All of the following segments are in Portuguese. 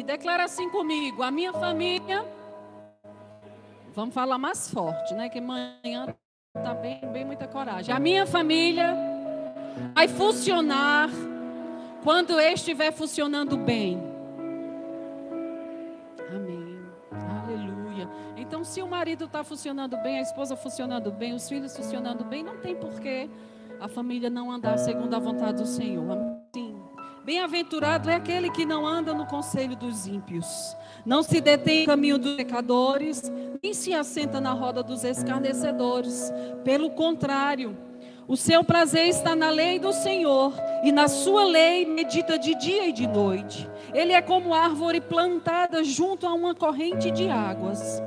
E declara assim comigo: a minha família. Vamos falar mais forte, né? Que amanhã tá bem, bem muita coragem. A minha família vai funcionar quando estiver funcionando bem. Amém. Aleluia. Então, se o marido está funcionando bem, a esposa funcionando bem, os filhos funcionando bem, não tem porquê a família não andar segundo a vontade do Senhor. Sim. Bem-aventurado é aquele que não anda no conselho dos ímpios, não se detém no caminho dos pecadores, nem se assenta na roda dos escarnecedores. Pelo contrário, o seu prazer está na lei do Senhor, e na sua lei medita de dia e de noite. Ele é como árvore plantada junto a uma corrente de águas,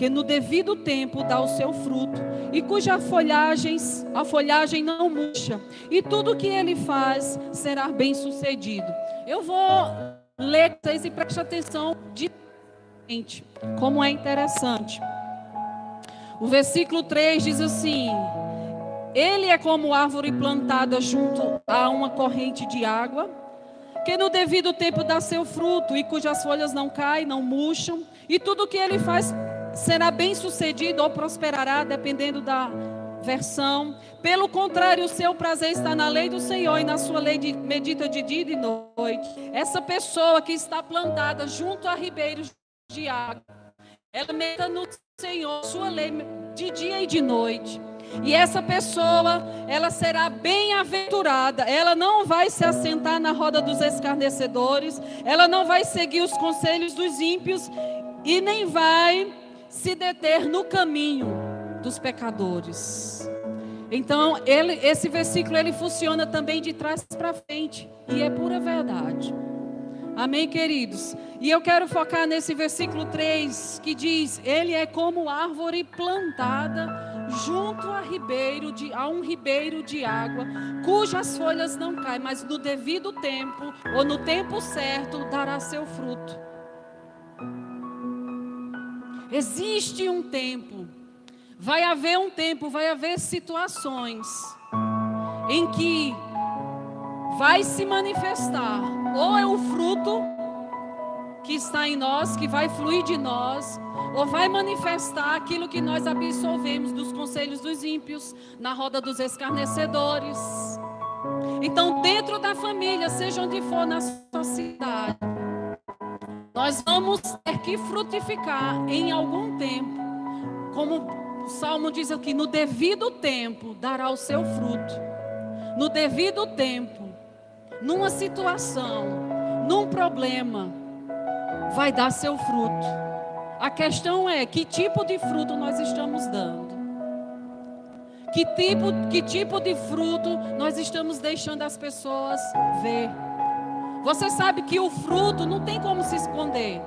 que no devido tempo dá o seu fruto, e cuja folhagem, a folhagem não murcha, e tudo que ele faz será bem sucedido. Eu vou ler vocês e preste atenção de como é interessante. O versículo 3 diz assim: Ele é como árvore plantada junto a uma corrente de água, que no devido tempo dá seu fruto e cujas folhas não caem, não murcham, e tudo que ele faz será bem sucedido ou prosperará, dependendo da versão. Pelo contrário, o seu prazer está na lei do Senhor e na sua lei de, medita de dia e de noite. Essa pessoa que está plantada junto a ribeiros de água. Ela meta no Senhor sua lei de dia e de noite. E essa pessoa, ela será bem-aventurada. Ela não vai se assentar na roda dos escarnecedores. Ela não vai seguir os conselhos dos ímpios. E nem vai se deter no caminho dos pecadores. Então, ele, esse versículo ele funciona também de trás para frente. E é pura verdade. Amém, queridos? E eu quero focar nesse versículo 3 que diz: Ele é como árvore plantada junto a ribeiro de, a um ribeiro de água, cujas folhas não caem, mas no devido tempo ou no tempo certo dará seu fruto. Existe um tempo, vai haver um tempo, vai haver situações em que vai se manifestar, ou é o fruto que está em nós, que vai fluir de nós, ou vai manifestar aquilo que nós absolvemos dos conselhos dos ímpios, na roda dos escarnecedores. Então, dentro da família, seja onde for na sociedade, nós vamos ter que frutificar em algum tempo, como o Salmo diz aqui, no devido tempo dará o seu fruto. No devido tempo, numa situação, num problema, vai dar seu fruto. A questão é que tipo de fruto nós estamos dando. Que tipo, que tipo de fruto nós estamos deixando as pessoas ver. Você sabe que o fruto não tem como se esconder.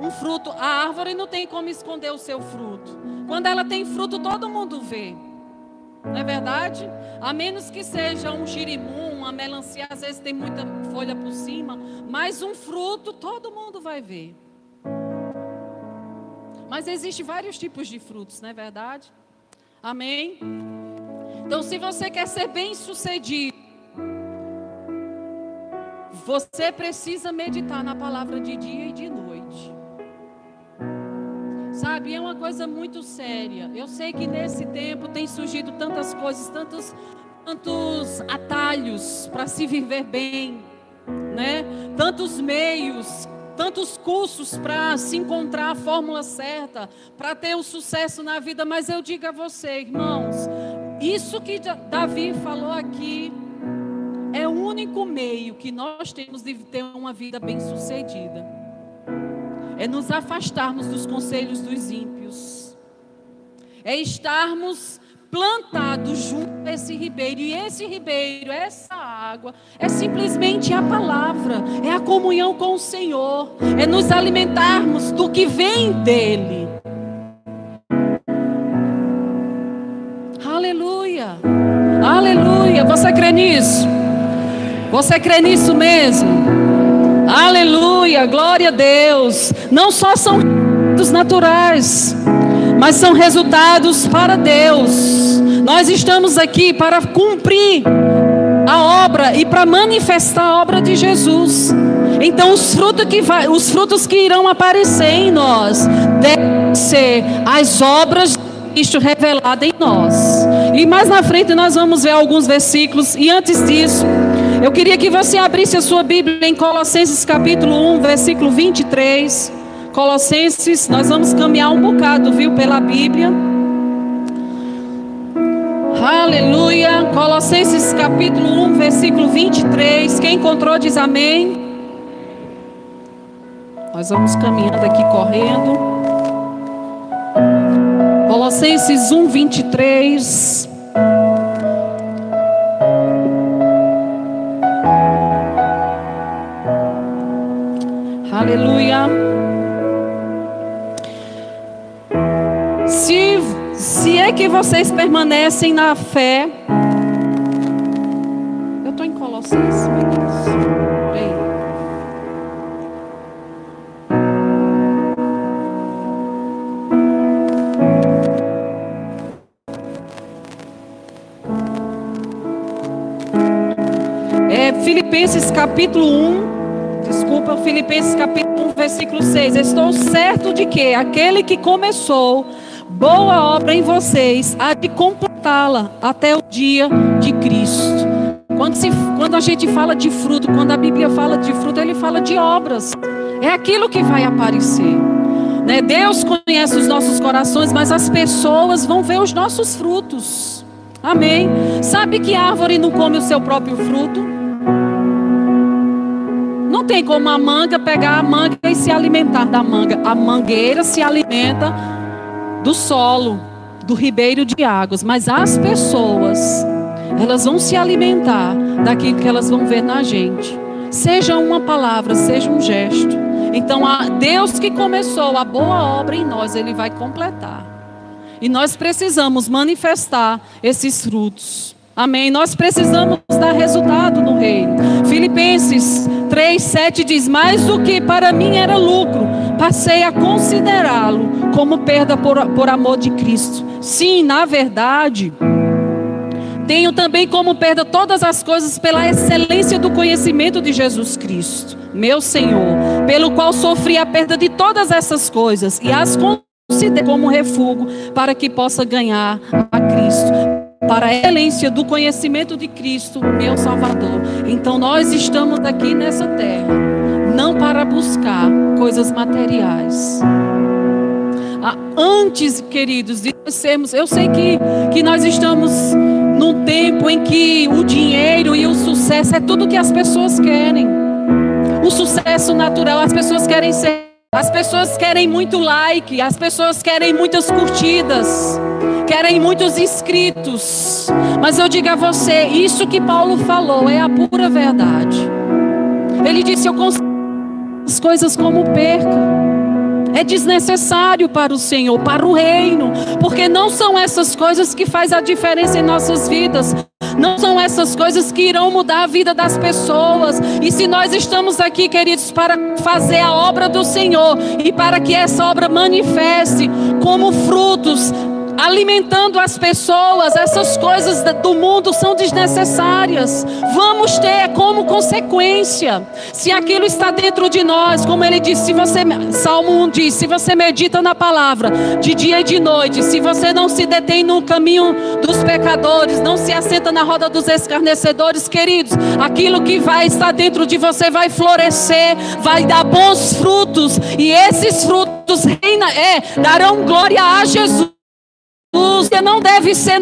Um fruto, a árvore não tem como esconder o seu fruto. Quando ela tem fruto, todo mundo vê. Não é verdade? A menos que seja um girimum, uma melancia, às vezes tem muita folha por cima, mas um fruto todo mundo vai ver. Mas existem vários tipos de frutos, não é verdade? Amém? Então, se você quer ser bem sucedido, você precisa meditar na palavra de dia e de noite. Sabe, é uma coisa muito séria. Eu sei que nesse tempo tem surgido tantas coisas, tantos, tantos atalhos para se viver bem, né? Tantos meios, tantos cursos para se encontrar a fórmula certa, para ter o sucesso na vida, mas eu digo a você, irmãos, isso que Davi falou aqui é o único meio que nós temos de ter uma vida bem-sucedida é nos afastarmos dos conselhos dos ímpios, é estarmos plantados junto a esse ribeiro, e esse ribeiro, essa água, é simplesmente a palavra, é a comunhão com o Senhor, é nos alimentarmos do que vem dEle. Aleluia, aleluia. Você crê nisso? Você crê nisso mesmo? Aleluia, glória a Deus. Não só são resultados naturais, mas são resultados para Deus. Nós estamos aqui para cumprir a obra e para manifestar a obra de Jesus. Então os frutos que, vai, os frutos que irão aparecer em nós devem ser as obras de Cristo revelada em nós. E mais na frente nós vamos ver alguns versículos. E antes disso, eu queria que você abrisse a sua Bíblia em Colossenses capítulo 1, versículo 23. Colossenses, nós vamos caminhar um bocado, viu, pela Bíblia. Aleluia. Colossenses capítulo 1, versículo 23. Quem encontrou diz amém. Nós vamos caminhando aqui correndo. Colossenses 1, 23. Aleluia. Se, se é que vocês permanecem na fé. Eu estou em Colossenses, meu. É Filipenses capítulo 1. Desculpa, Filipenses capítulo 1, versículo 6. Estou certo de que aquele que começou boa obra em vocês há de completá-la até o dia de Cristo. Quando, se, quando a gente fala de fruto, quando a Bíblia fala de fruto, ele fala de obras. É aquilo que vai aparecer. Né? Deus conhece os nossos corações, mas as pessoas vão ver os nossos frutos. Amém. Sabe que árvore não come o seu próprio fruto? Não tem como a manga pegar a manga e se alimentar da manga. A mangueira se alimenta do solo, do ribeiro de águas. Mas as pessoas, elas vão se alimentar daquilo que elas vão ver na gente. Seja uma palavra, seja um gesto. Então, Deus que começou a boa obra em nós, Ele vai completar. E nós precisamos manifestar esses frutos. Amém. Nós precisamos dar resultado no reino. Filipenses 3, 7 diz: Mais do que para mim era lucro, passei a considerá-lo como perda por, por amor de Cristo. Sim, na verdade. Tenho também como perda todas as coisas pela excelência do conhecimento de Jesus Cristo, meu Senhor, pelo qual sofri a perda de todas essas coisas e as considero como refúgio para que possa ganhar a Cristo para a excelência do conhecimento de Cristo, meu Salvador. Então nós estamos aqui nessa terra, não para buscar coisas materiais. Ah, antes, queridos, de sermos, eu sei que, que nós estamos num tempo em que o dinheiro e o sucesso é tudo que as pessoas querem. O sucesso natural, as pessoas querem ser as pessoas querem muito like, as pessoas querem muitas curtidas, querem muitos inscritos. Mas eu digo a você, isso que Paulo falou é a pura verdade. Ele disse: Eu considero as coisas como perca. É desnecessário para o Senhor, para o reino, porque não são essas coisas que faz a diferença em nossas vidas. Não são essas coisas que irão mudar a vida das pessoas. E se nós estamos aqui, queridos, para fazer a obra do Senhor e para que essa obra manifeste como frutos alimentando as pessoas, essas coisas do mundo são desnecessárias. Vamos ter como consequência, se aquilo está dentro de nós, como ele disse, se você, Salmo 1 diz, se você medita na palavra de dia e de noite, se você não se detém no caminho dos pecadores, não se assenta na roda dos escarnecedores, queridos, aquilo que vai estar dentro de você vai florescer, vai dar bons frutos, e esses frutos reina, é, darão glória a Jesus que não deve ser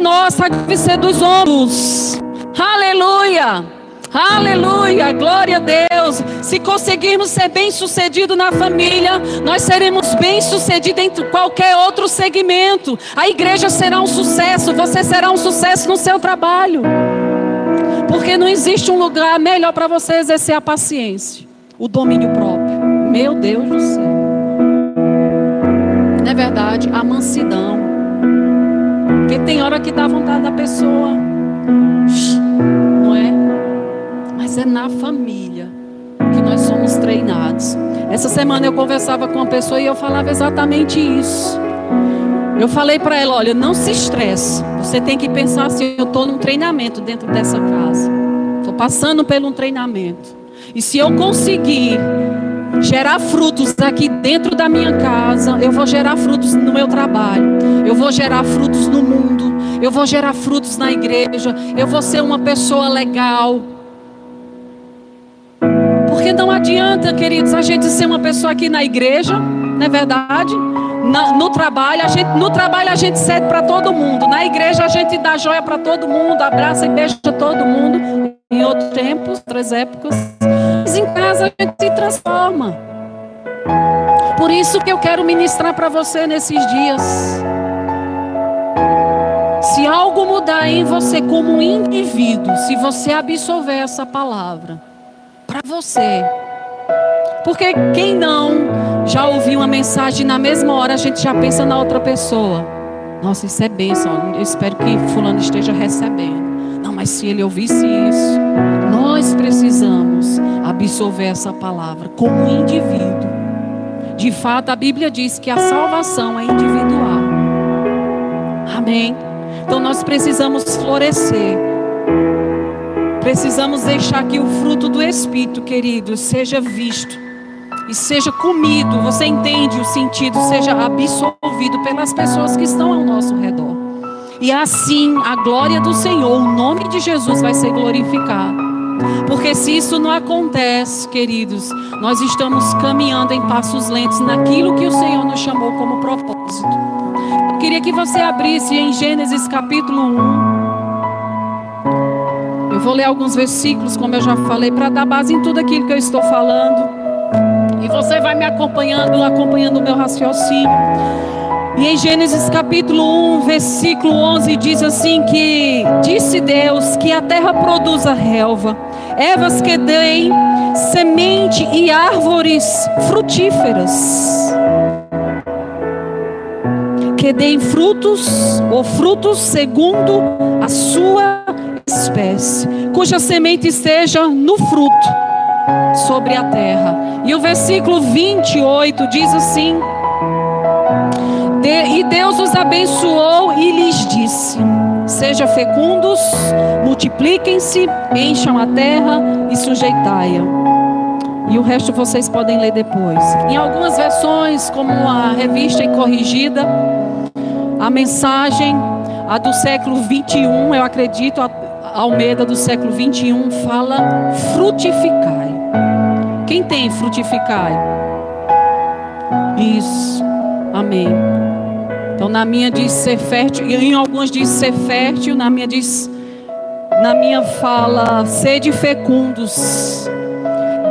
nossa, deve ser dos homens. Aleluia! Aleluia, glória a Deus. Se conseguirmos ser bem-sucedido na família, nós seremos bem-sucedidos em qualquer outro segmento. A igreja será um sucesso, você será um sucesso no seu trabalho. Porque não existe um lugar melhor para você exercer a paciência, o domínio próprio. Meu Deus do céu. Não é verdade? A mansidão. Porque tem hora que dá vontade da pessoa. Não é? Mas é na família que nós somos treinados. Essa semana eu conversava com uma pessoa e eu falava exatamente isso. Eu falei para ela: olha, não se estresse. Você tem que pensar assim: eu estou num treinamento dentro dessa casa. Estou passando por um treinamento. E se eu conseguir gerar frutos aqui dentro da minha casa, eu vou gerar frutos no meu trabalho, eu vou gerar frutos no mundo, eu vou gerar frutos na igreja, eu vou ser uma pessoa legal. Porque não adianta, queridos, a gente ser uma pessoa aqui na igreja, não é verdade? Na, no trabalho, a gente, no trabalho a gente cede para todo mundo. Na igreja a gente dá joia para todo mundo, abraça e beija todo mundo. Em outros tempos, outras épocas. Em casa a gente se transforma. Por isso que eu quero ministrar para você nesses dias. Se algo mudar em você como indivíduo, se você absorver essa palavra para você, porque quem não já ouviu uma mensagem na mesma hora a gente já pensa na outra pessoa. Nossa, isso é bênção. Eu espero que fulano esteja recebendo. Não, mas se ele ouvisse isso, nós precisamos absorver essa palavra como indivíduo. De fato, a Bíblia diz que a salvação é individual. Amém. Então nós precisamos florescer. Precisamos deixar que o fruto do Espírito, querido, seja visto e seja comido, você entende o sentido, seja absorvido pelas pessoas que estão ao nosso redor. E assim a glória do Senhor, o nome de Jesus vai ser glorificado. Porque se isso não acontece, queridos, nós estamos caminhando em passos lentos naquilo que o Senhor nos chamou como propósito. Eu queria que você abrisse em Gênesis capítulo 1. Eu vou ler alguns versículos, como eu já falei, para dar base em tudo aquilo que eu estou falando. E você vai me acompanhando, acompanhando o meu raciocínio. E em Gênesis capítulo 1, versículo 11 diz assim que disse Deus que a terra produza relva, ervas que deem semente e árvores frutíferas. Que deem frutos ou frutos segundo a sua espécie, cuja semente esteja no fruto sobre a terra. E o versículo 28 diz assim: E Deus os abençoou e lhes disse: Sejam fecundos, multipliquem-se, encham a terra e sujeitai-a. E o resto vocês podem ler depois. Em algumas versões, como a revista e corrigida, a mensagem, a do século 21, eu acredito, a Almeida do século 21, fala frutificai. Quem tem frutificai? Isso. Amém. Então na minha diz ser fértil, e em algumas diz ser fértil, na minha diz na minha fala sede fecundos.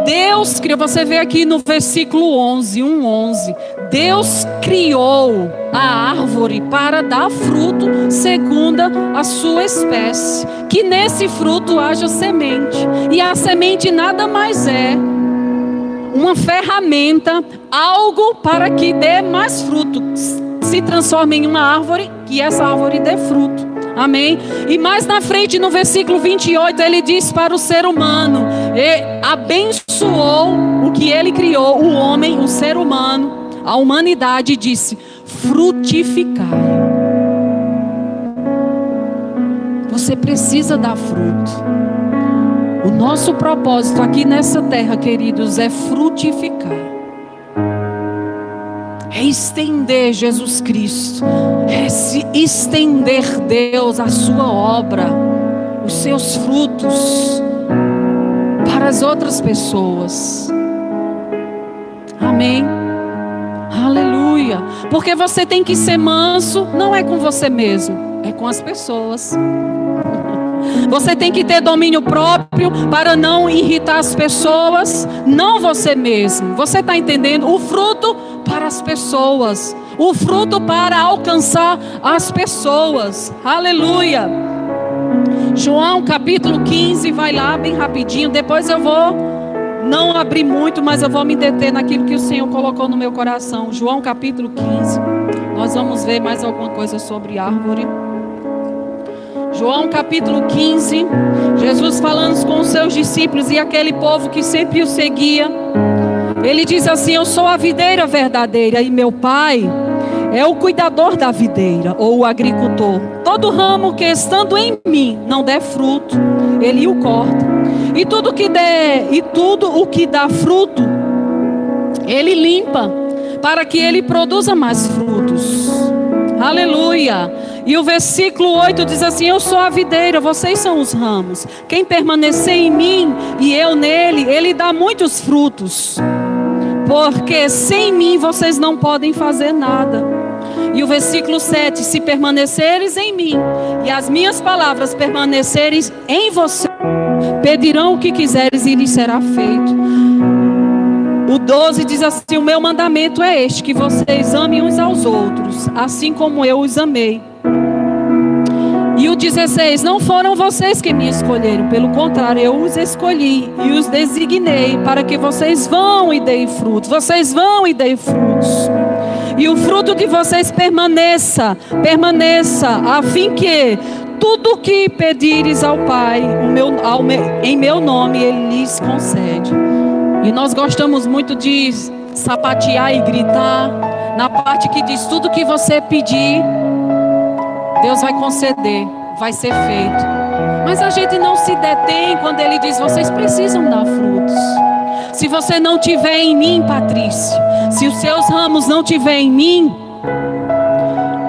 Deus criou, você vê aqui no versículo 11, 1:11. Deus criou a árvore para dar fruto segundo a sua espécie, que nesse fruto haja semente. E a semente nada mais é uma ferramenta, algo para que dê mais fruto, se transforme em uma árvore, que essa árvore dê fruto. Amém? E mais na frente, no versículo 28, ele diz para o ser humano: abençoou o que ele criou, o homem, o ser humano, a humanidade, disse: frutificai. Você precisa dar fruto. O nosso propósito aqui nessa terra, queridos, é frutificar. É estender Jesus Cristo. É se estender Deus, a sua obra, os seus frutos para as outras pessoas. Amém. Aleluia. Porque você tem que ser manso, não é com você mesmo, é com as pessoas. Você tem que ter domínio próprio para não irritar as pessoas, não você mesmo. Você está entendendo? O fruto para as pessoas, o fruto para alcançar as pessoas. Aleluia. João capítulo 15, vai lá bem rapidinho. Depois eu vou não abrir muito, mas eu vou me deter naquilo que o Senhor colocou no meu coração. João capítulo 15. Nós vamos ver mais alguma coisa sobre árvore. João capítulo 15, Jesus falando com os seus discípulos e aquele povo que sempre o seguia. Ele diz assim: Eu sou a videira verdadeira e meu pai é o cuidador da videira ou o agricultor. Todo ramo que estando em mim não der fruto, ele o corta. E tudo que der, e tudo o que dá fruto, ele limpa, para que ele produza mais frutos. Aleluia. E o versículo 8 diz assim: Eu sou a videira, vocês são os ramos. Quem permanecer em mim e eu nele, ele dá muitos frutos. Porque sem mim vocês não podem fazer nada. E o versículo 7: Se permaneceres em mim e as minhas palavras permanecerem em você, pedirão o que quiseres e lhes será feito. O 12 diz assim: O meu mandamento é este: que vocês amem uns aos outros, assim como eu os amei. E o 16: Não foram vocês que me escolheram, pelo contrário, eu os escolhi e os designei para que vocês vão e deem frutos. Vocês vão e deem frutos. E o fruto de vocês permaneça, permaneça, a fim que tudo que pedires ao Pai, meu, ao, em meu nome, Ele lhes concede. E nós gostamos muito de sapatear e gritar, na parte que diz: tudo que você pedir, Deus vai conceder, vai ser feito. Mas a gente não se detém quando Ele diz: vocês precisam dar frutos. Se você não tiver em mim, Patrícia, se os seus ramos não tiver em mim,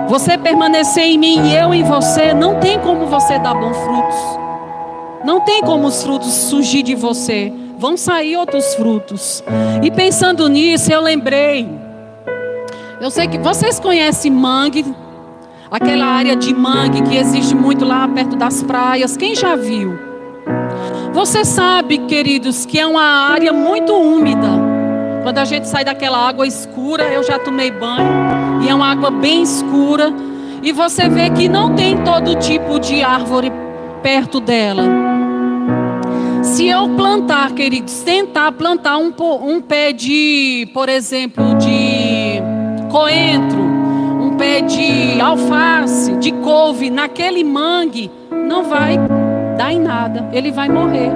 você permanecer em mim e eu em você, não tem como você dar bons frutos. Não tem como os frutos surgir de você. Vão sair outros frutos. E pensando nisso, eu lembrei. Eu sei que vocês conhecem mangue, aquela área de mangue que existe muito lá perto das praias. Quem já viu? Você sabe, queridos, que é uma área muito úmida. Quando a gente sai daquela água escura, eu já tomei banho, e é uma água bem escura, e você vê que não tem todo tipo de árvore perto dela. Se eu plantar, queridos, tentar plantar um, um pé de, por exemplo, de coentro, pé de alface, de couve naquele mangue, não vai dar em nada, ele vai morrer.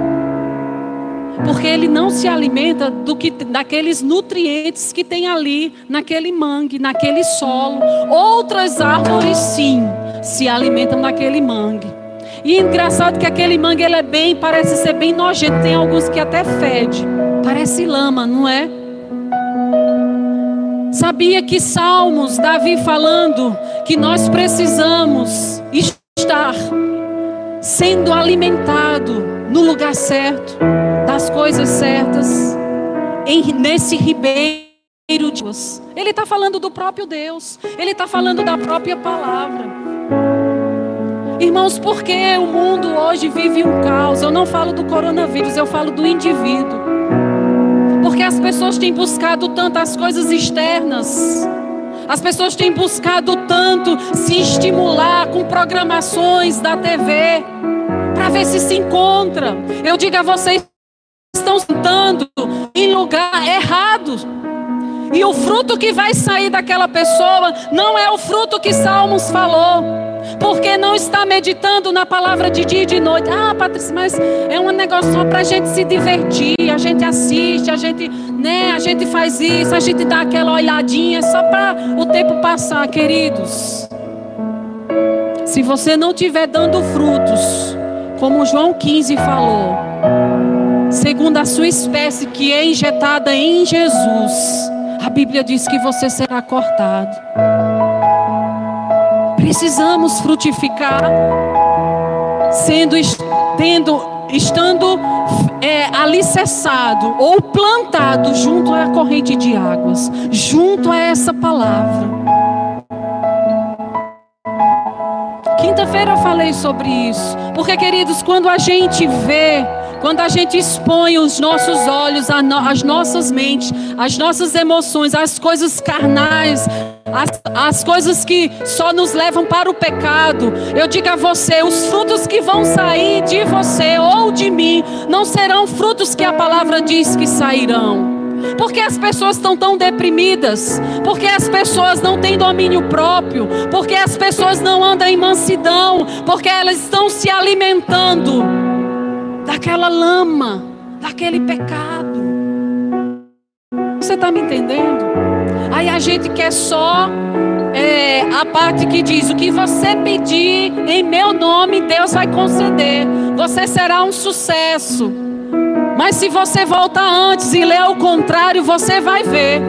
Porque ele não se alimenta do que daqueles nutrientes que tem ali naquele mangue, naquele solo. Outras árvores sim se alimentam daquele mangue. E engraçado que aquele mangue ele é bem, parece ser bem nojento. Tem alguns que até fede. Parece lama, não é? Sabia que Salmos, Davi falando que nós precisamos estar sendo alimentado no lugar certo, das coisas certas, em, nesse ribeiro de Deus. Ele está falando do próprio Deus, ele está falando da própria palavra. Irmãos, por que o mundo hoje vive um caos? Eu não falo do coronavírus, eu falo do indivíduo. Porque as pessoas têm buscado tantas coisas externas as pessoas têm buscado tanto se estimular com programações da TV para ver se se encontra. Eu digo a vocês, estão sentando em lugar errado. E o fruto que vai sair daquela pessoa não é o fruto que Salmos falou. Porque não está meditando na palavra de dia e de noite. Ah, Patrícia, mas é um negócio só para a gente se divertir. A gente assiste, a gente, né, a gente faz isso, a gente dá aquela olhadinha só para o tempo passar, queridos. Se você não estiver dando frutos, como João 15 falou, segundo a sua espécie que é injetada em Jesus, a Bíblia diz que você será cortado. Precisamos frutificar, sendo, tendo, estando é, alicerçado ou plantado junto à corrente de águas, junto a essa palavra. Quinta-feira falei sobre isso, porque queridos, quando a gente vê quando a gente expõe os nossos olhos, as nossas mentes, as nossas emoções, as coisas carnais, as, as coisas que só nos levam para o pecado, eu digo a você: os frutos que vão sair de você ou de mim não serão frutos que a palavra diz que sairão. Porque as pessoas estão tão deprimidas? Porque as pessoas não têm domínio próprio? Porque as pessoas não andam em mansidão? Porque elas estão se alimentando daquela lama, daquele pecado. Você está me entendendo? Aí a gente quer só é, a parte que diz: o que você pedir em meu nome, Deus vai conceder. Você será um sucesso. Mas se você voltar antes e ler o contrário, você vai ver.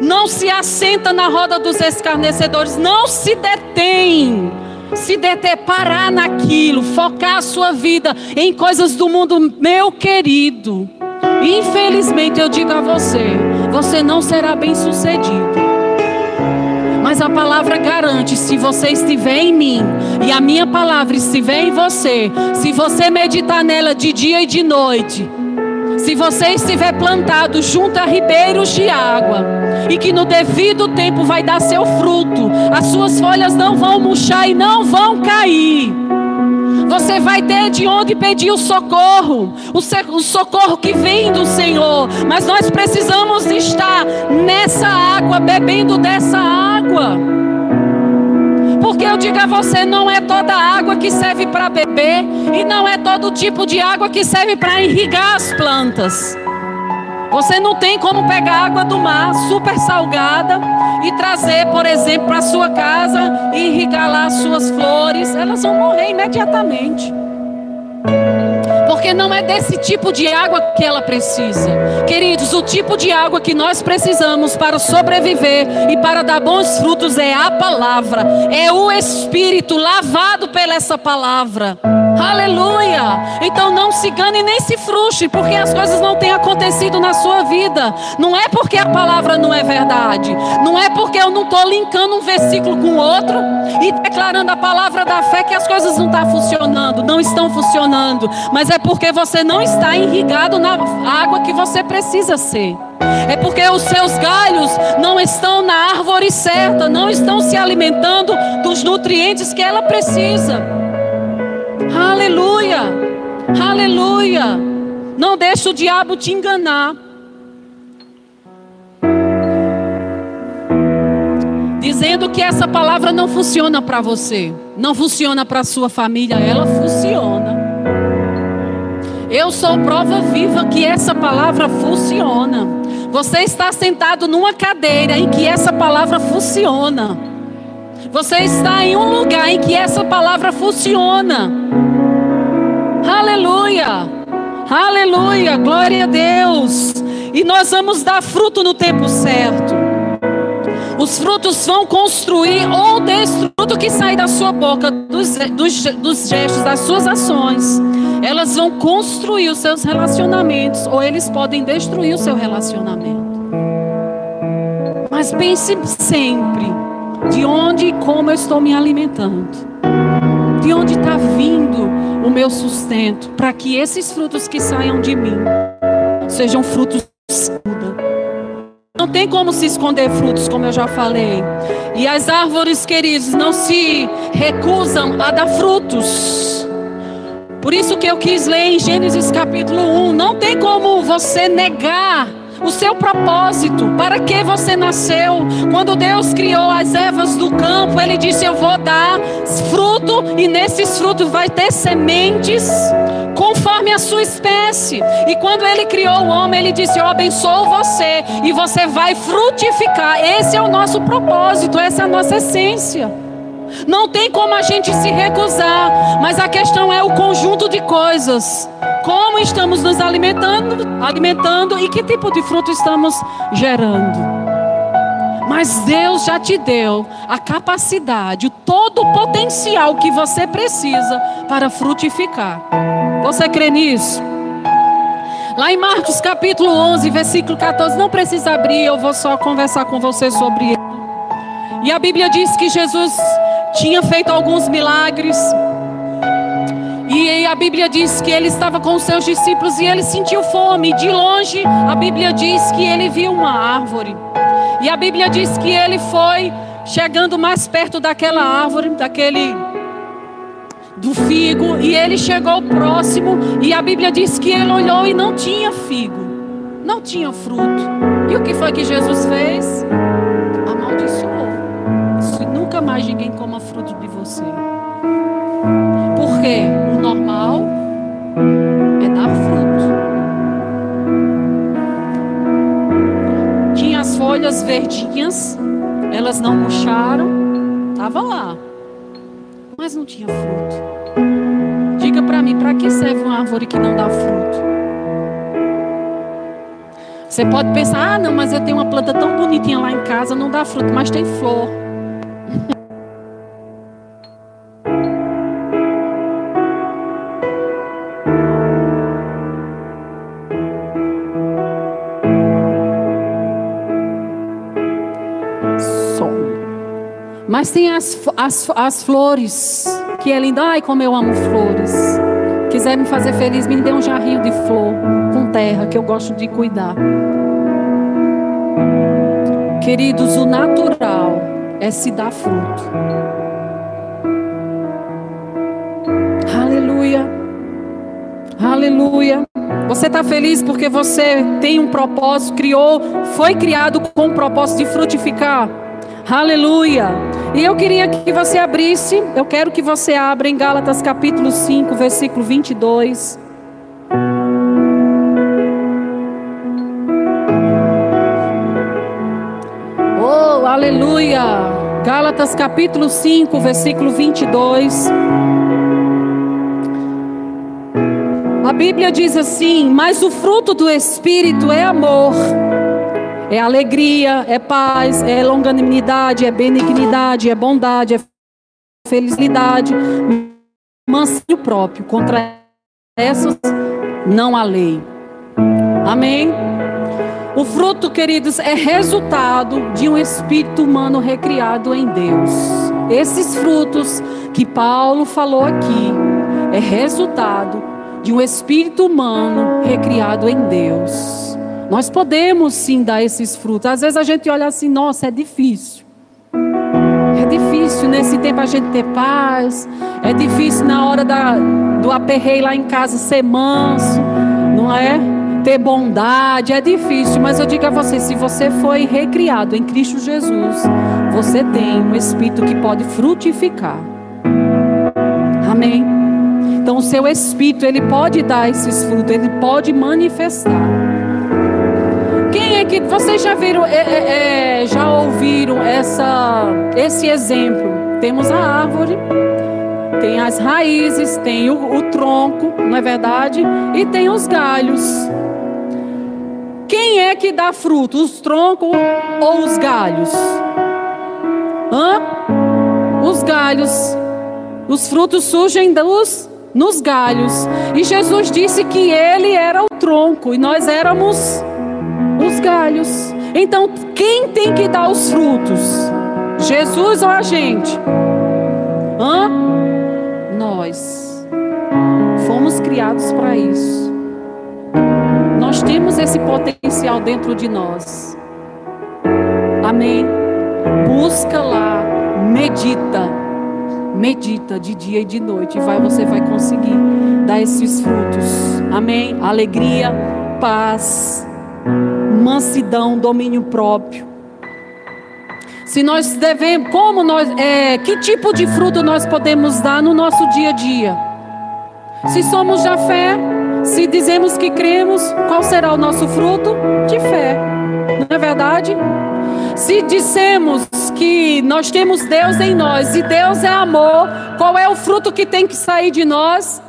Não se assenta na roda dos escarnecedores, não se detém. Se deter, parar naquilo, focar a sua vida em coisas do mundo, meu querido. Infelizmente eu digo a você, você não será bem sucedido. Mas a palavra garante: se você estiver em mim e a minha palavra estiver em você, se você meditar nela de dia e de noite, se você estiver plantado junto a ribeiros de água, e que no devido tempo vai dar seu fruto, as suas folhas não vão murchar e não vão cair. Você vai ter de onde pedir o socorro, o socorro que vem do Senhor. Mas nós precisamos estar nessa água, bebendo dessa água. Porque eu digo a você, não é toda água que serve para beber e não é todo tipo de água que serve para irrigar as plantas. Você não tem como pegar água do mar super salgada e trazer, por exemplo, para sua casa e irrigar lá as suas flores. Elas vão morrer imediatamente. Porque não é desse tipo de água que ela precisa. Queridos, o tipo de água que nós precisamos para sobreviver e para dar bons frutos é a palavra, é o Espírito lavado pela essa palavra. Aleluia! Então não se engane nem se frustre, porque as coisas não têm acontecido na sua vida. Não é porque a palavra não é verdade. Não é porque eu não estou linkando um versículo com outro e declarando a palavra da fé que as coisas não estão tá funcionando, não estão funcionando. Mas é porque você não está irrigado na água que você precisa ser. É porque os seus galhos não estão na árvore certa, não estão se alimentando dos nutrientes que ela precisa. Aleluia! Aleluia! Não deixe o diabo te enganar. Dizendo que essa palavra não funciona para você, não funciona para sua família, ela funciona. Eu sou prova viva que essa palavra funciona. Você está sentado numa cadeira em que essa palavra funciona. Você está em um lugar em que essa palavra funciona. Aleluia! Aleluia! Glória a Deus! E nós vamos dar fruto no tempo certo. Os frutos vão construir ou destruir tudo que sai da sua boca, dos, dos, dos gestos, das suas ações. Elas vão construir os seus relacionamentos ou eles podem destruir o seu relacionamento. Mas pense sempre de onde e como eu estou me alimentando. De onde está vindo o meu sustento. Para que esses frutos que saiam de mim sejam frutos não tem como se esconder frutos, como eu já falei. E as árvores, queridos, não se recusam a dar frutos. Por isso que eu quis ler em Gênesis capítulo 1. Não tem como você negar o seu propósito, para que você nasceu. Quando Deus criou as ervas do campo, Ele disse: Eu vou dar fruto, e nesses frutos vai ter sementes, conforme a sua espécie. E quando Ele criou o homem, Ele disse: Eu abençoo você, e você vai frutificar. Esse é o nosso propósito, essa é a nossa essência. Não tem como a gente se recusar, mas a questão é o conjunto de coisas. Como estamos nos alimentando, alimentando e que tipo de fruto estamos gerando. Mas Deus já te deu a capacidade, todo o potencial que você precisa para frutificar. Você crê nisso? Lá em Marcos capítulo 11, versículo 14, não precisa abrir, eu vou só conversar com você sobre ele. E a Bíblia diz que Jesus tinha feito alguns milagres. E a Bíblia diz que ele estava com seus discípulos e ele sentiu fome. De longe, a Bíblia diz que ele viu uma árvore. E a Bíblia diz que ele foi chegando mais perto daquela árvore, daquele do figo, e ele chegou próximo, e a Bíblia diz que ele olhou e não tinha figo, não tinha fruto. E o que foi que Jesus fez? nunca mais ninguém coma fruto de você. Porque o normal é dar fruto. Tinha as folhas verdinhas Elas não murcharam, estava lá, mas não tinha fruto. Diga para mim, para que serve uma árvore que não dá fruto? Você pode pensar, ah, não, mas eu tenho uma planta tão bonitinha lá em casa, não dá fruto, mas tem flor. Mas tem as, as, as flores, que é linda. Ai, como eu amo flores. Quiser me fazer feliz, me dê um jarrinho de flor com terra, que eu gosto de cuidar. Queridos, o natural é se dar fruto. Aleluia. Aleluia. Você está feliz porque você tem um propósito, criou, foi criado com o propósito de frutificar. Aleluia. E eu queria que você abrisse, eu quero que você abra em Gálatas capítulo 5, versículo 22. Oh, aleluia. Gálatas capítulo 5, versículo 22. A Bíblia diz assim: Mas o fruto do Espírito é amor é alegria, é paz, é longanimidade, é benignidade, é bondade, é felicidade, mansinho próprio. Contra essas não há lei. Amém? O fruto, queridos, é resultado de um espírito humano recriado em Deus. Esses frutos que Paulo falou aqui é resultado de um espírito humano recriado em Deus. Nós podemos sim dar esses frutos. Às vezes a gente olha assim, nossa, é difícil. É difícil nesse tempo a gente ter paz. É difícil na hora da, do aperreio lá em casa ser manso, não é? Ter bondade. É difícil, mas eu digo a você: se você foi recriado em Cristo Jesus, você tem um espírito que pode frutificar. Amém? Então, o seu espírito, ele pode dar esses frutos, ele pode manifestar. É que vocês já viram, é, é, é, já ouviram essa, esse exemplo? Temos a árvore, tem as raízes, tem o, o tronco, não é verdade? E tem os galhos. Quem é que dá fruto? Os troncos ou os galhos? Hã? Os galhos. Os frutos surgem dos, nos galhos. E Jesus disse que ele era o tronco e nós éramos os galhos. Então, quem tem que dar os frutos? Jesus ou a gente? Hã? Nós. Fomos criados para isso. Nós temos esse potencial dentro de nós. Amém? Busca lá, medita. Medita de dia e de noite. Vai, você vai conseguir dar esses frutos. Amém? Alegria, paz mansidão, domínio próprio. Se nós devemos, como nós, é, que tipo de fruto nós podemos dar no nosso dia a dia? Se somos da fé, se dizemos que cremos, qual será o nosso fruto? De fé, não é verdade? Se dissemos que nós temos Deus em nós e Deus é amor, qual é o fruto que tem que sair de nós?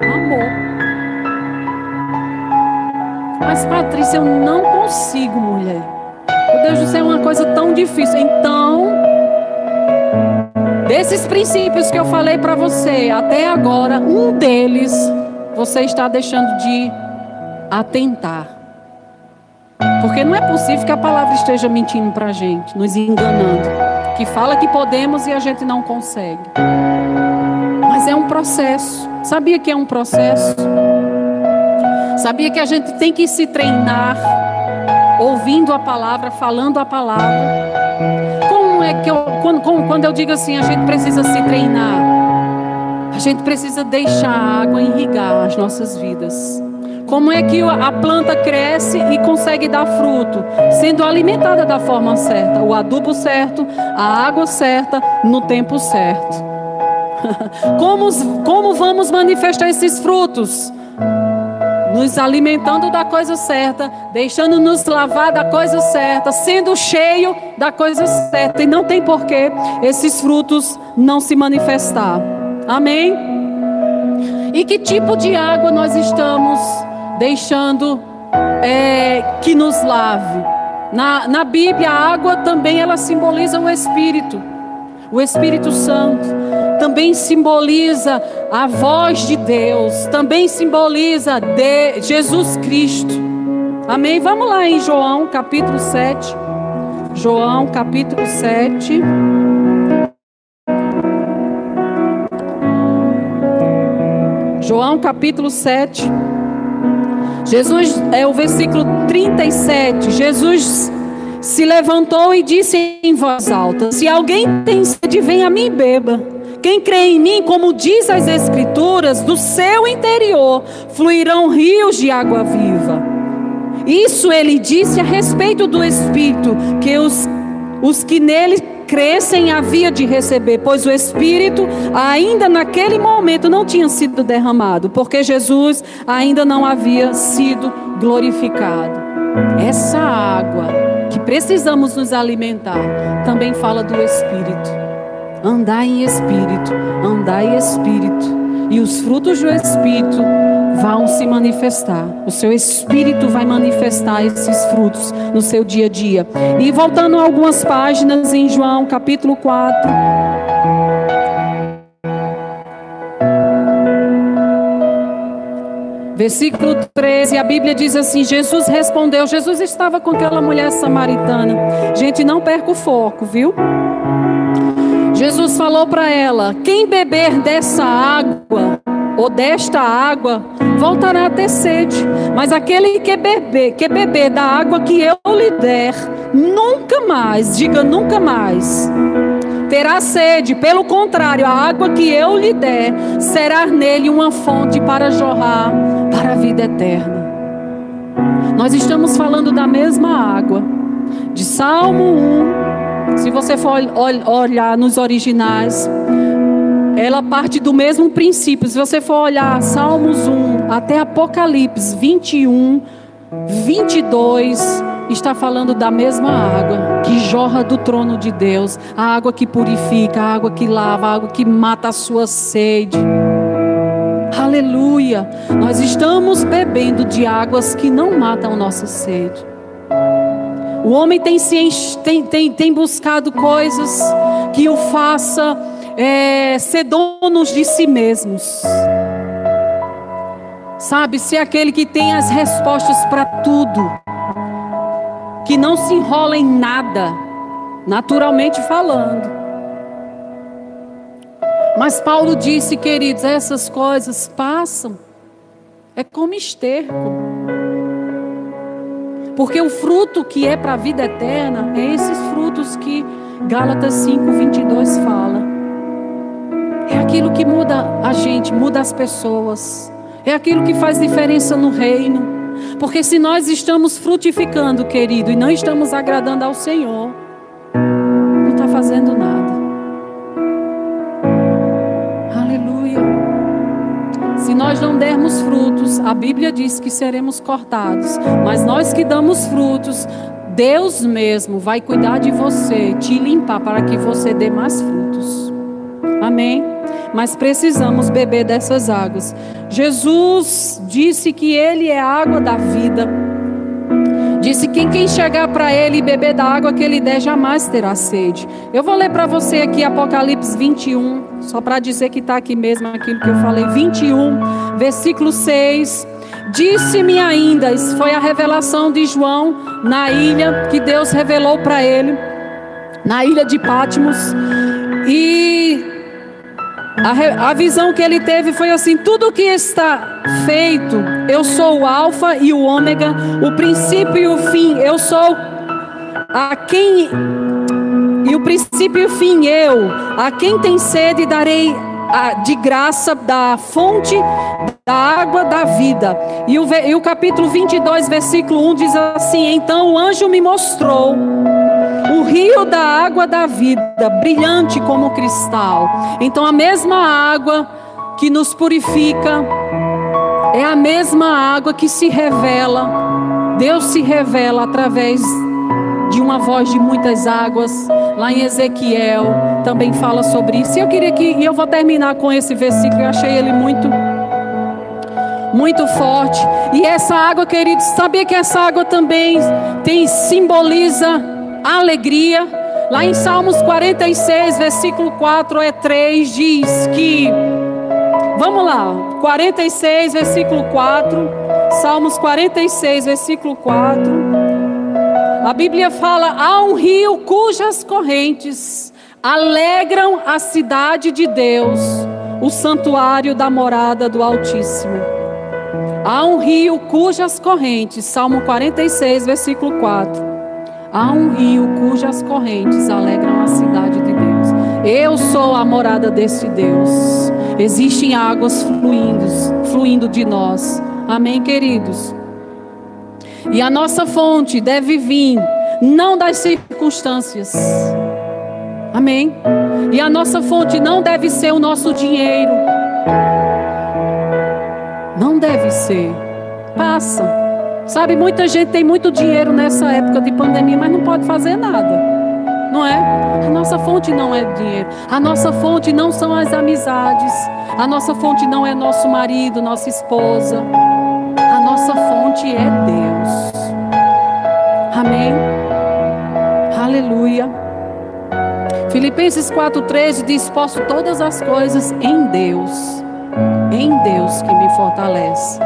Amor. Mas Patrícia, eu não consigo, mulher. Meu Deus do céu, é uma coisa tão difícil. Então, desses princípios que eu falei para você até agora, um deles você está deixando de atentar. Porque não é possível que a palavra esteja mentindo para a gente, nos enganando. Que fala que podemos e a gente não consegue. Mas é um processo. Sabia que é um processo? Sabia que a gente tem que se treinar ouvindo a palavra, falando a palavra. Como é que eu, quando, quando eu digo assim, a gente precisa se treinar? A gente precisa deixar a água irrigar as nossas vidas. Como é que a planta cresce e consegue dar fruto? Sendo alimentada da forma certa, o adubo certo, a água certa, no tempo certo. Como, como vamos manifestar esses frutos? Nos alimentando da coisa certa, deixando-nos lavar da coisa certa, sendo cheio da coisa certa. E não tem porquê esses frutos não se manifestar. Amém? E que tipo de água nós estamos deixando é, que nos lave? Na, na Bíblia, a água também ela simboliza o Espírito. O Espírito Santo também simboliza a voz de Deus, também simboliza de Jesus Cristo. Amém? Vamos lá em João capítulo 7. João capítulo 7. João capítulo 7. Jesus, é o versículo 37. Jesus se levantou e disse em voz alta: Se alguém tem sede, vem a mim e beba. Quem crê em mim, como diz as Escrituras, do seu interior fluirão rios de água viva. Isso ele disse a respeito do Espírito, que os, os que nele crescem havia de receber, pois o Espírito ainda naquele momento não tinha sido derramado, porque Jesus ainda não havia sido glorificado. Essa água que precisamos nos alimentar, também fala do Espírito. Andar em Espírito, andar em Espírito. E os frutos do Espírito vão se manifestar. O seu Espírito vai manifestar esses frutos no seu dia a dia. E voltando algumas páginas em João capítulo 4. Versículo 13, a Bíblia diz assim: Jesus respondeu. Jesus estava com aquela mulher samaritana. Gente, não perca o foco, viu? Jesus falou para ela: Quem beber dessa água ou desta água voltará a ter sede. Mas aquele que beber, que beber da água que eu lhe der, nunca mais, diga nunca mais terá sede. Pelo contrário, a água que eu lhe der será nele uma fonte para jorrar para a vida eterna. Nós estamos falando da mesma água. De Salmo 1, se você for olhar nos originais, ela parte do mesmo princípio. Se você for olhar Salmos 1 até Apocalipse 21, 22, está falando da mesma água que jorra do trono de Deus, a água que purifica, a água que lava, a água que mata a sua sede. Aleluia! Nós estamos bebendo de águas que não matam nossa sede. O homem tem, tem, tem, tem buscado coisas que o faça é, ser donos de si mesmos. Sabe, ser aquele que tem as respostas para tudo que não se enrola em nada, naturalmente falando. Mas Paulo disse, queridos, essas coisas passam, é como esterco. Porque o fruto que é para a vida eterna é esses frutos que Gálatas 5, 22 fala. É aquilo que muda a gente, muda as pessoas. É aquilo que faz diferença no reino. Porque se nós estamos frutificando, querido, e não estamos agradando ao Senhor, não está fazendo nada. Aleluia. Se nós não dermos a Bíblia diz que seremos cortados. Mas nós que damos frutos, Deus mesmo vai cuidar de você, te limpar para que você dê mais frutos. Amém mas precisamos beber dessas águas. Jesus disse que Ele é a água da vida. Disse que quem chegar para Ele e beber da água que Ele der jamais terá sede. Eu vou ler para você aqui Apocalipse 21, só para dizer que está aqui mesmo aquilo que eu falei. 21, versículo 6. Disse-me ainda, isso foi a revelação de João na ilha que Deus revelou para ele, na ilha de Patmos. E a, a, visão que ele teve foi assim: tudo que está feito, eu sou o Alfa e o Ômega, o princípio e o fim, eu sou a quem. E o princípio e o fim, eu. A quem tem sede, darei de graça da fonte da água da vida. E o, e o capítulo 22, versículo 1 diz assim: Então o anjo me mostrou o rio da água da vida, brilhante como cristal. Então a mesma água que nos purifica É a mesma água que se revela, Deus se revela através de uma voz de muitas águas. Lá em Ezequiel também fala sobre isso. E eu queria que, e eu vou terminar com esse versículo, eu achei ele muito muito forte. E essa água, queridos, sabia que essa água também tem simboliza alegria? Lá em Salmos 46, versículo 4 é 3 diz que Vamos lá, 46, versículo 4. Salmos 46, versículo 4. A Bíblia fala: há um rio cujas correntes alegram a cidade de Deus, o santuário da morada do Altíssimo. Há um rio cujas correntes, Salmo 46, versículo 4. Há um rio cujas correntes alegram a cidade de Deus. Eu sou a morada desse Deus. Existem águas fluindo, fluindo de nós. Amém, queridos? E a nossa fonte deve vir não das circunstâncias. Amém? E a nossa fonte não deve ser o nosso dinheiro. Não deve ser. Passa. Sabe, muita gente tem muito dinheiro nessa época de pandemia, mas não pode fazer nada. Não é? A nossa fonte não é dinheiro. A nossa fonte não são as amizades. A nossa fonte não é nosso marido, nossa esposa. A nossa fonte é Deus. Amém? Aleluia. Filipenses 4,13 diz: Posso todas as coisas em Deus, em Deus que me fortalece.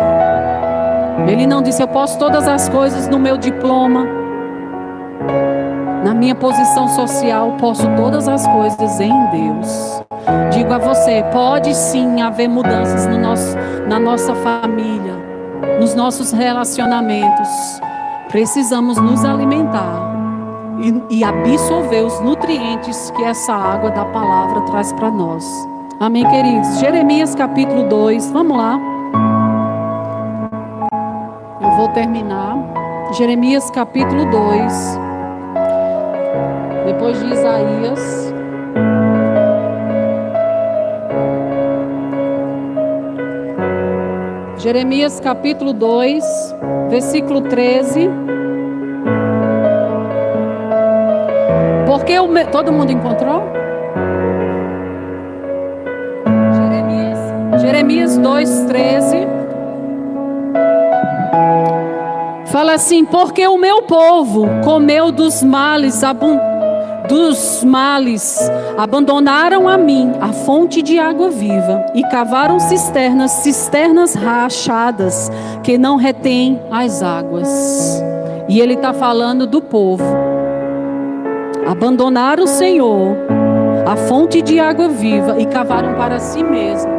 Ele não disse: Eu posso todas as coisas no meu diploma, na minha posição social, posso todas as coisas em Deus. Digo a você: pode sim haver mudanças no nosso, na nossa família, nos nossos relacionamentos. Precisamos nos alimentar e, e absorver os nutrientes que essa água da palavra traz para nós. Amém, queridos? Jeremias capítulo 2, vamos lá. Vou terminar. Jeremias capítulo 2. Depois de Isaías. Jeremias capítulo 2, versículo 13. Porque o me... todo mundo encontrou? Jeremias, Jeremias 2, 13. Fala assim: Porque o meu povo comeu dos males dos males, abandonaram a mim a fonte de água viva e cavaram cisternas, cisternas rachadas que não retêm as águas. E ele está falando do povo. Abandonaram o Senhor, a fonte de água viva e cavaram para si mesmo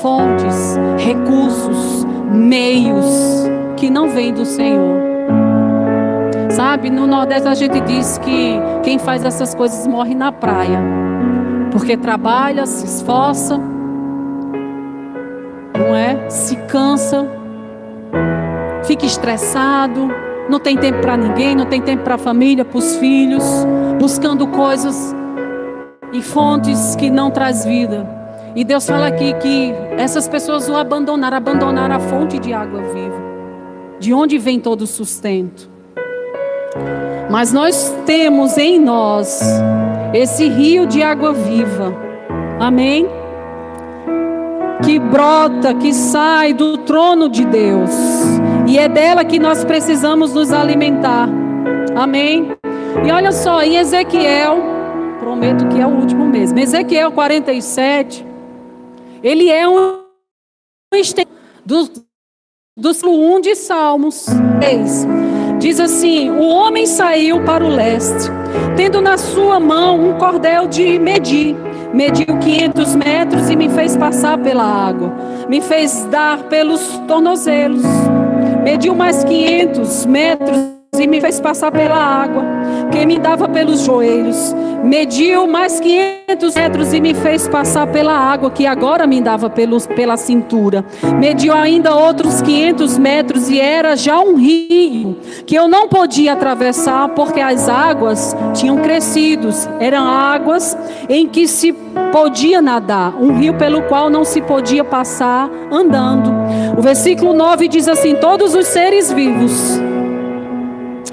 fontes, recursos, meios que não vêm do Senhor. Sabe, no Nordeste a gente diz que quem faz essas coisas morre na praia. Porque trabalha, se esforça, não é? Se cansa, fica estressado, não tem tempo para ninguém, não tem tempo para a família, para os filhos, buscando coisas e fontes que não traz vida. E Deus fala aqui que essas pessoas o abandonaram, abandonaram a fonte de água viva. De onde vem todo o sustento? Mas nós temos em nós esse rio de água viva. Amém? Que brota, que sai do trono de Deus. E é dela que nós precisamos nos alimentar. Amém? E olha só, em Ezequiel, prometo que é o último mesmo. Ezequiel 47, ele é um do, do 1 de Salmos 3. Diz assim: O homem saiu para o leste, tendo na sua mão um cordel de medir. Mediu 500 metros e me fez passar pela água. Me fez dar pelos tornozelos. Mediu mais 500 metros e me fez passar pela água, que me dava pelos joelhos. Mediu mais 500 metros e me fez passar pela água, que agora me dava pelos, pela cintura. Mediu ainda outros 500 metros e era já um rio, que eu não podia atravessar, porque as águas tinham crescido. Eram águas em que se podia nadar, um rio pelo qual não se podia passar andando. O versículo 9 diz assim: Todos os seres vivos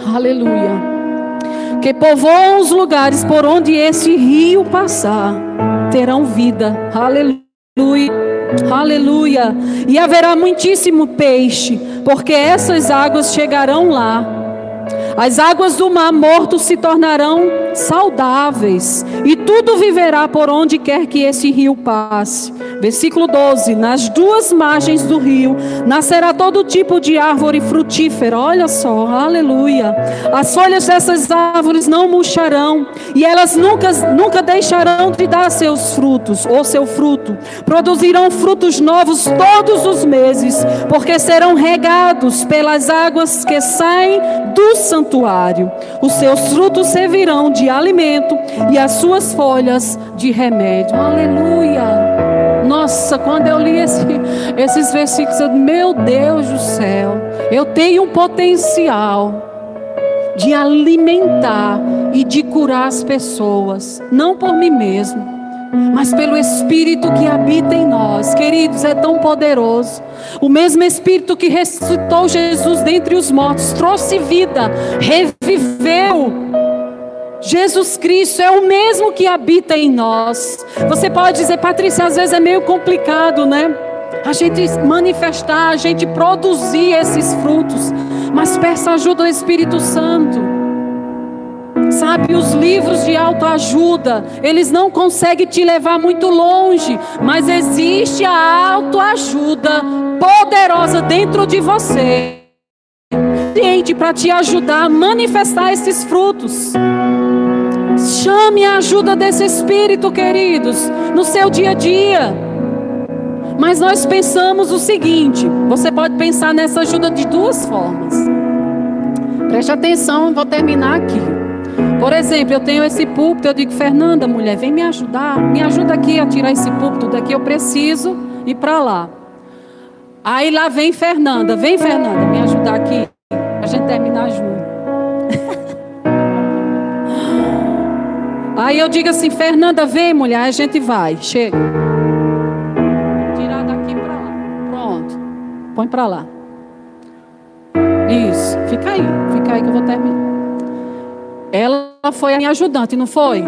Aleluia. Que povoam os lugares por onde esse rio passar, terão vida. Aleluia. Aleluia. E haverá muitíssimo peixe, porque essas águas chegarão lá as águas do mar morto se tornarão saudáveis, e tudo viverá por onde quer que esse rio passe. Versículo 12: Nas duas margens do rio nascerá todo tipo de árvore frutífera. Olha só, aleluia. As folhas dessas árvores não murcharão, e elas nunca, nunca deixarão de dar seus frutos, ou seu fruto. Produzirão frutos novos todos os meses, porque serão regados pelas águas que saem do santuário santuário. Os seus frutos servirão de alimento e as suas folhas de remédio. Aleluia. Nossa, quando eu li esse, esses versículos, eu, meu Deus do céu, eu tenho um potencial de alimentar e de curar as pessoas, não por mim mesmo mas pelo Espírito que habita em nós. Queridos, é tão poderoso. O mesmo Espírito que ressuscitou Jesus dentre os mortos, trouxe vida, reviveu. Jesus Cristo é o mesmo que habita em nós. Você pode dizer, Patrícia, às vezes é meio complicado, né? A gente manifestar, a gente produzir esses frutos, mas peça ajuda ao Espírito Santo. Sabe, os livros de autoajuda, eles não conseguem te levar muito longe, mas existe a autoajuda poderosa dentro de você. Para te ajudar a manifestar esses frutos. Chame a ajuda desse Espírito, queridos, no seu dia a dia. Mas nós pensamos o seguinte: você pode pensar nessa ajuda de duas formas. Preste atenção, vou terminar aqui. Por exemplo, eu tenho esse púlpito, eu digo, Fernanda, mulher, vem me ajudar, me ajuda aqui a tirar esse púlpito daqui, eu preciso ir para lá. Aí lá vem Fernanda, vem Fernanda, me ajudar aqui, a gente terminar junto. Aí eu digo assim, Fernanda, vem mulher, a gente vai, chega. Tirar daqui para lá, pronto, põe para lá. Isso, fica aí, fica aí que eu vou terminar. Ela foi a minha ajudante, não foi?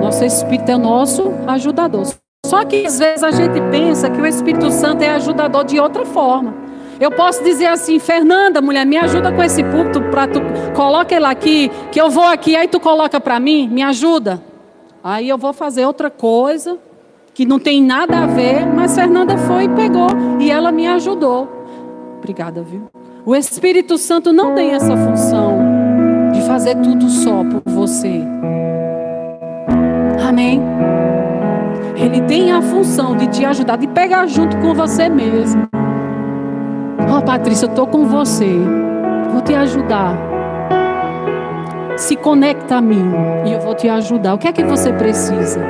Nosso Espírito é o nosso ajudador. Só que às vezes a gente pensa que o Espírito Santo é ajudador de outra forma. Eu posso dizer assim, Fernanda, mulher, me ajuda com esse púlpito para tu coloca ele aqui, que eu vou aqui, aí tu coloca para mim, me ajuda. Aí eu vou fazer outra coisa que não tem nada a ver, mas Fernanda foi e pegou e ela me ajudou. Obrigada, viu? O Espírito Santo não tem essa função fazer tudo só por você. Amém? Ele tem a função de te ajudar, de pegar junto com você mesmo. Ó, oh, Patrícia, eu estou com você. Vou te ajudar. Se conecta a mim e eu vou te ajudar. O que é que você precisa?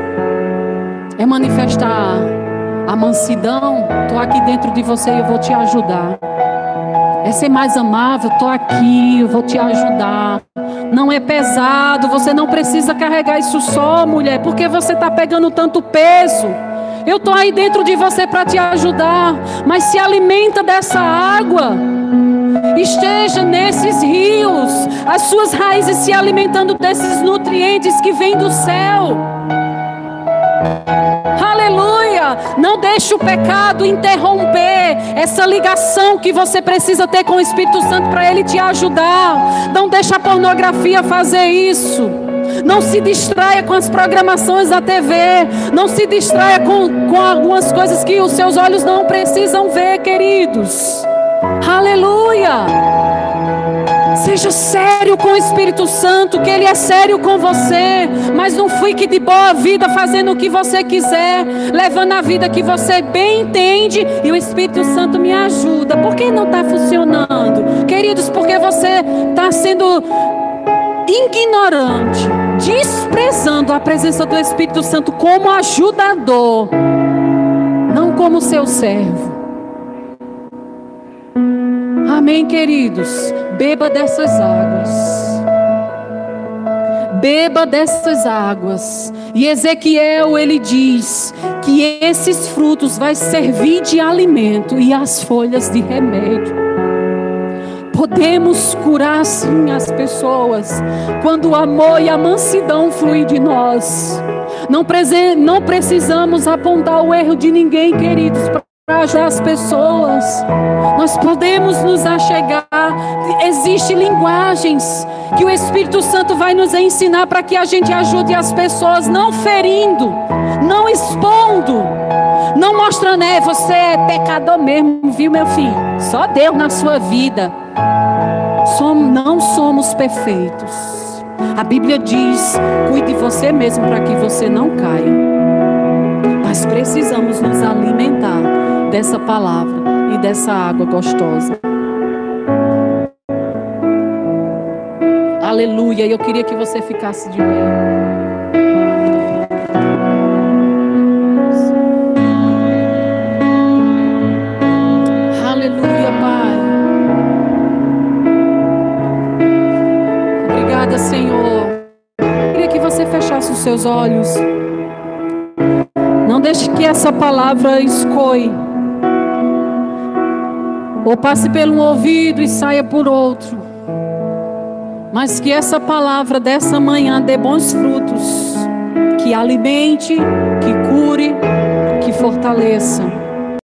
É manifestar a mansidão? Estou aqui dentro de você e eu vou te ajudar. É ser mais amável? Estou aqui, eu vou te ajudar não é pesado, você não precisa carregar isso só, mulher, porque você está pegando tanto peso. Eu estou aí dentro de você para te ajudar, mas se alimenta dessa água. Esteja nesses rios, as suas raízes se alimentando desses nutrientes que vêm do céu. Não deixe o pecado interromper essa ligação que você precisa ter com o Espírito Santo para ele te ajudar. Não deixe a pornografia fazer isso. Não se distraia com as programações da TV. Não se distraia com, com algumas coisas que os seus olhos não precisam ver, queridos. Aleluia! Seja sério com o Espírito Santo, que Ele é sério com você. Mas não fique de boa vida fazendo o que você quiser, levando a vida que você bem entende. E o Espírito Santo me ajuda. Por que não está funcionando? Queridos, porque você está sendo ignorante, desprezando a presença do Espírito Santo como ajudador, não como seu servo. Amém, queridos? Beba dessas águas. Beba dessas águas. E Ezequiel ele diz que esses frutos vai servir de alimento e as folhas de remédio. Podemos curar sim as pessoas quando o amor e a mansidão fluem de nós. Não, não precisamos apontar o erro de ninguém, queridos, ajudar as pessoas. Nós podemos nos achegar. Existem linguagens que o Espírito Santo vai nos ensinar para que a gente ajude as pessoas, não ferindo, não expondo, não mostrando, é, você é pecador mesmo, viu, meu filho? Só Deus na sua vida. Somos, não somos perfeitos. A Bíblia diz: cuide de você mesmo para que você não caia. Mas precisamos nos alimentar dessa palavra e dessa água gostosa. Aleluia. Eu queria que você ficasse de pé. Aleluia, Pai. Obrigada, Senhor. Eu queria que você fechasse os seus olhos. Não deixe que essa palavra escoe ou passe por um ouvido e saia por outro. Mas que essa palavra dessa manhã dê bons frutos, que alimente, que cure, que fortaleça.